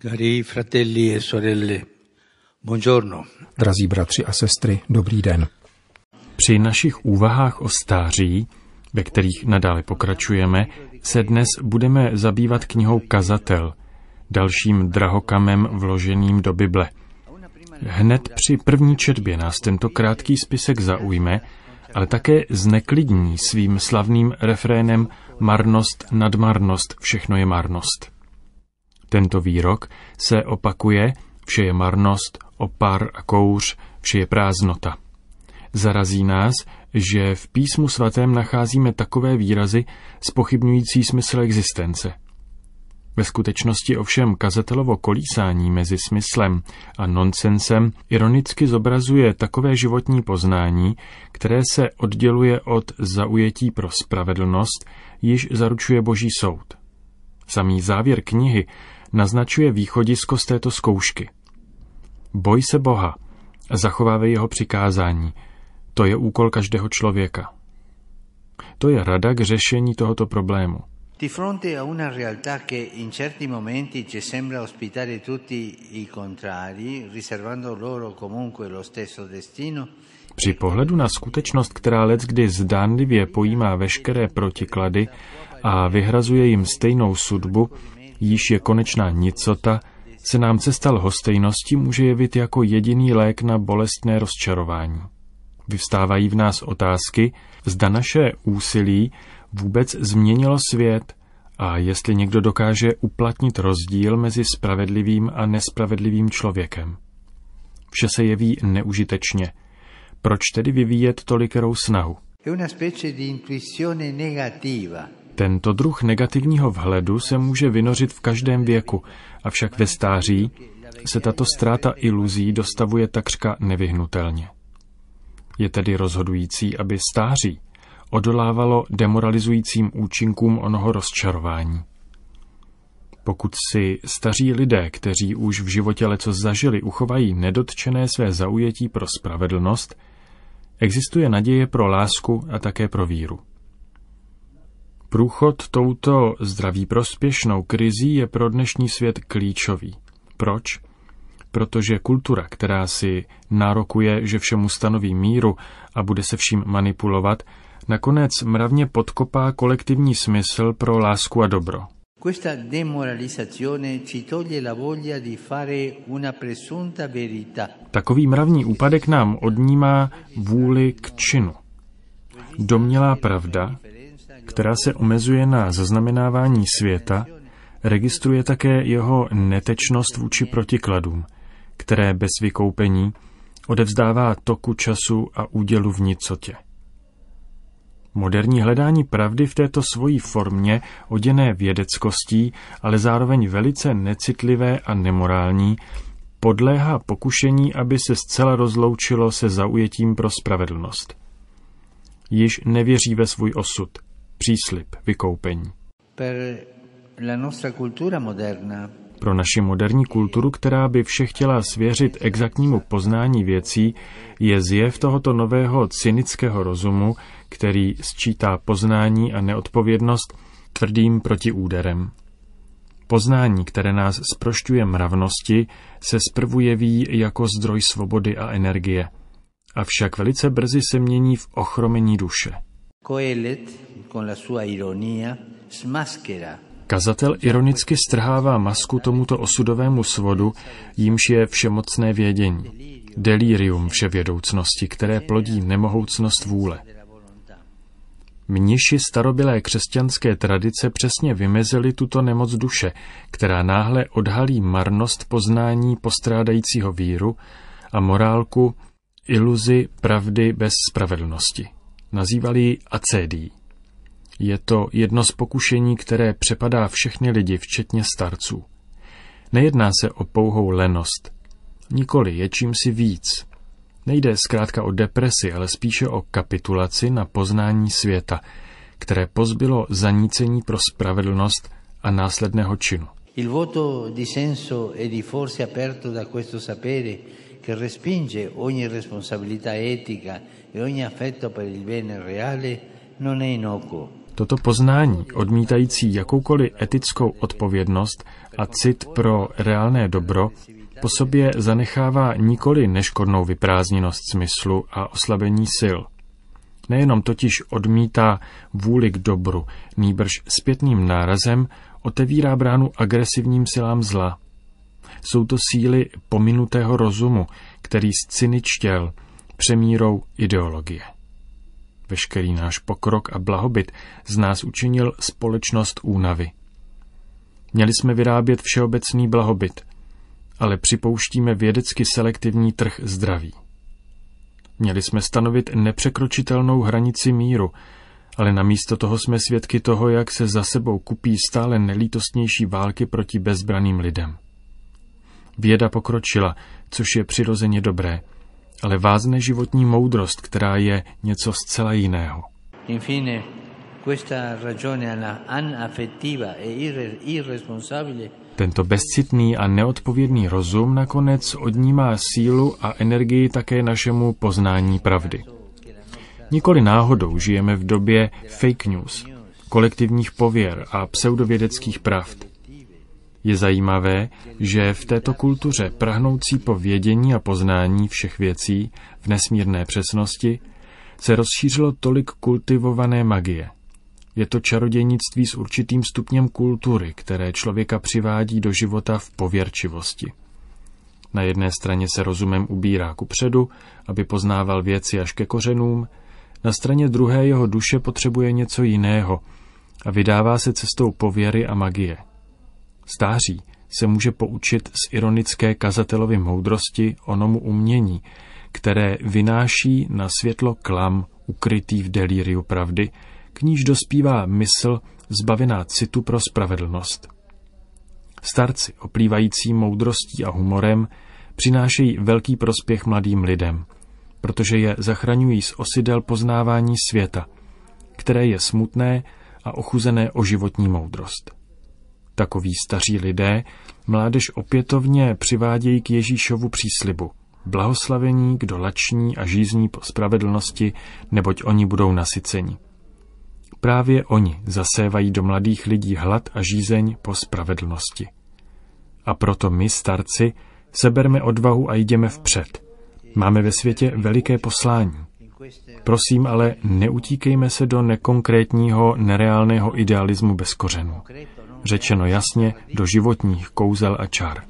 Cari fratelli e sorelle, buongiorno. Drazí bratři a sestry, dobrý den. Při našich úvahách o stáří, ve kterých nadále pokračujeme, se dnes budeme zabývat knihou Kazatel, dalším drahokamem vloženým do Bible. Hned při první četbě nás tento krátký spisek zaujme, ale také zneklidní svým slavným refrénem Marnost nad marnost, všechno je marnost. Tento výrok se opakuje, vše je marnost, opar a kouř, vše je prázdnota. Zarazí nás, že v písmu svatém nacházíme takové výrazy spochybňující smysl existence. Ve skutečnosti ovšem kazatelovo kolísání mezi smyslem a nonsensem ironicky zobrazuje takové životní poznání, které se odděluje od zaujetí pro spravedlnost, již zaručuje boží soud. Samý závěr knihy naznačuje východisko z této zkoušky. Boj se Boha zachovávej jeho přikázání. To je úkol každého člověka. To je rada k řešení tohoto problému. Di fronte a una realtà che in certi momenti ci sembra ospitare tutti i contrari, riservando loro comunque lo stesso destino, Při pohledu na skutečnost, která let kdy zdánlivě pojímá veškeré protiklady a vyhrazuje jim stejnou sudbu, již je konečná nicota, se nám cesta lhostejnosti může jevit jako jediný lék na bolestné rozčarování. Vyvstávají v nás otázky, zda naše úsilí vůbec změnilo svět a jestli někdo dokáže uplatnit rozdíl mezi spravedlivým a nespravedlivým člověkem. Vše se jeví neužitečně. Proč tedy vyvíjet tolikerou snahu? una specie di intuizione negativa Tento druh negativního vhledu se může vynořit v každém věku, avšak ve stáří se tato ztráta iluzí dostavuje takřka nevyhnutelně. Je tedy rozhodující, aby stáří odolávalo demoralizujícím účinkům onoho rozčarování. Pokud si staří lidé, kteří už v životě leco zažili, uchovají nedotčené své zaujetí pro spravedlnost, existuje naděje pro lásku a také pro víru. Průchod touto zdraví prospěšnou krizí je pro dnešní svět klíčový. Proč? Protože kultura, která si nárokuje, že všemu stanoví míru a bude se vším manipulovat, nakonec mravně podkopá kolektivní smysl pro lásku a dobro. Questa demoralizzazione ci toglie la voglia di fare una presunta verità. Takový mravní úpadek nám odnímá vůli k činu. Domnělá pravda, která se omezuje na zaznamenávání světa, registruje také jeho netečnost vůči protikladům, které bez vykoupení odevzdává toku času a údělu v nicotě. Moderní hledání pravdy v této svojí formě, oděné vědeckostí, ale zároveň velice necitlivé a nemorální, podléhá pokušení, aby se zcela rozloučilo se zaujetím pro spravedlnost. Již nevěří ve svůj osud, příslip, vykoupení. Per la nostra cultura moderna Pro naši moderní kulturu, která by vše chtěla svěřit exaktnímu poznání věcí, je zjev tohoto nového cynického rozumu, který sčítá poznání a neodpovědnost tvrdým protiúderem. Poznání, které nás sprošťuje mravnosti, se zprvu jeví jako zdroj svobody a energie. Avšak velice brzy se mění v ochromení duše. Kazatel ironicky strhává masku tomuto osudovému svodu, jímž je všemocné vědění. Delirium vševědoucnosti, které plodí nemohoucnost vůle. Mniši starobylé křesťanské tradice přesně vymezili tuto nemoc duše, která náhle odhalí marnost poznání postrádajícího víru a morálku iluzi pravdy bez spravedlnosti. Nazývali ji acédií. Je to jedno z pokušení, které přepadá všechny lidi, včetně starců. Nejedná se o pouhou lenost. Nikoli je čímsi víc. Nejde zkrátka o depresi, ale spíše o kapitulaci na poznání světa, které pozbylo zanícení pro spravedlnost a následného činu. Il voto di senso e di forse aperto da questo sapere che respinge ogni responsabilità etica e ogni affetto per il bene reale non è innocuo. Toto poznání, odmítající jakoukoliv etickou odpovědnost a cit pro reálné dobro, po sobě zanechává nikoli neškodnou vyprázdněnost smyslu a oslabení sil. Nejenom totiž odmítá vůli k dobru, nýbrž zpětným nárazem otevírá bránu agresivním silám zla. Jsou to síly pominutého rozumu, který zcyničtěl přemírou ideologie. Veškerý náš pokrok a blahobyt z nás učinil společnost únavy. Měli jsme vyrábět všeobecný blahobyt, ale připouštíme vědecky selektivní trh zdraví. Měli jsme stanovit nepřekročitelnou hranici míru, ale namísto toho jsme svědky toho, jak se za sebou kupí stále nelítostnější války proti bezbraným lidem. Věda pokročila, což je přirozeně dobré, ale vázne životní moudrost, která je něco zcela jiného. Infine, questa ragione anaffettiva e irresponsabile tento bezcitný a neodpovědný rozum nakonec odnímá sílu a energii také našemu poznání pravdy. Nikoli náhodou žijeme v době fake news, kolektivních pověr a pseudovědeckých pravd. Je zajímavé, že v této kultuře prahnoucí po vědění a poznání všech věcí v nesmírné přesnosti se rozšířilo tolik kultivované magie – je to čarodějnictví s určitým stupněm kultury, které člověka přivádí do života v pověrčivosti. Na jedné straně se rozumem ubírá ku předu, aby poznával věci až ke kořenům, na straně druhé jeho duše potřebuje něco jiného a vydává se cestou pověry a magie. Stáří se může poučit z ironické kazatelovy moudrosti onomu umění, které vynáší na světlo klam ukrytý v delíriu pravdy, k níž dospívá mysl zbavená citu pro spravedlnost. Starci, oplývající moudrostí a humorem, přinášejí velký prospěch mladým lidem, protože je zachraňují z osidel poznávání světa, které je smutné a ochuzené o životní moudrost. Takoví staří lidé mládež opětovně přivádějí k Ježíšovu příslibu. Blahoslavení, kdo lační a žízní po spravedlnosti, neboť oni budou nasyceni. Právě oni zasévají do mladých lidí hlad a žízeň po spravedlnosti. A proto my, starci, seberme odvahu a jdeme vpřed. Máme ve světě veliké poslání. Prosím ale, neutíkejme se do nekonkrétního, nereálného idealismu bez kořenů. Řečeno jasně, do životních kouzel a čar.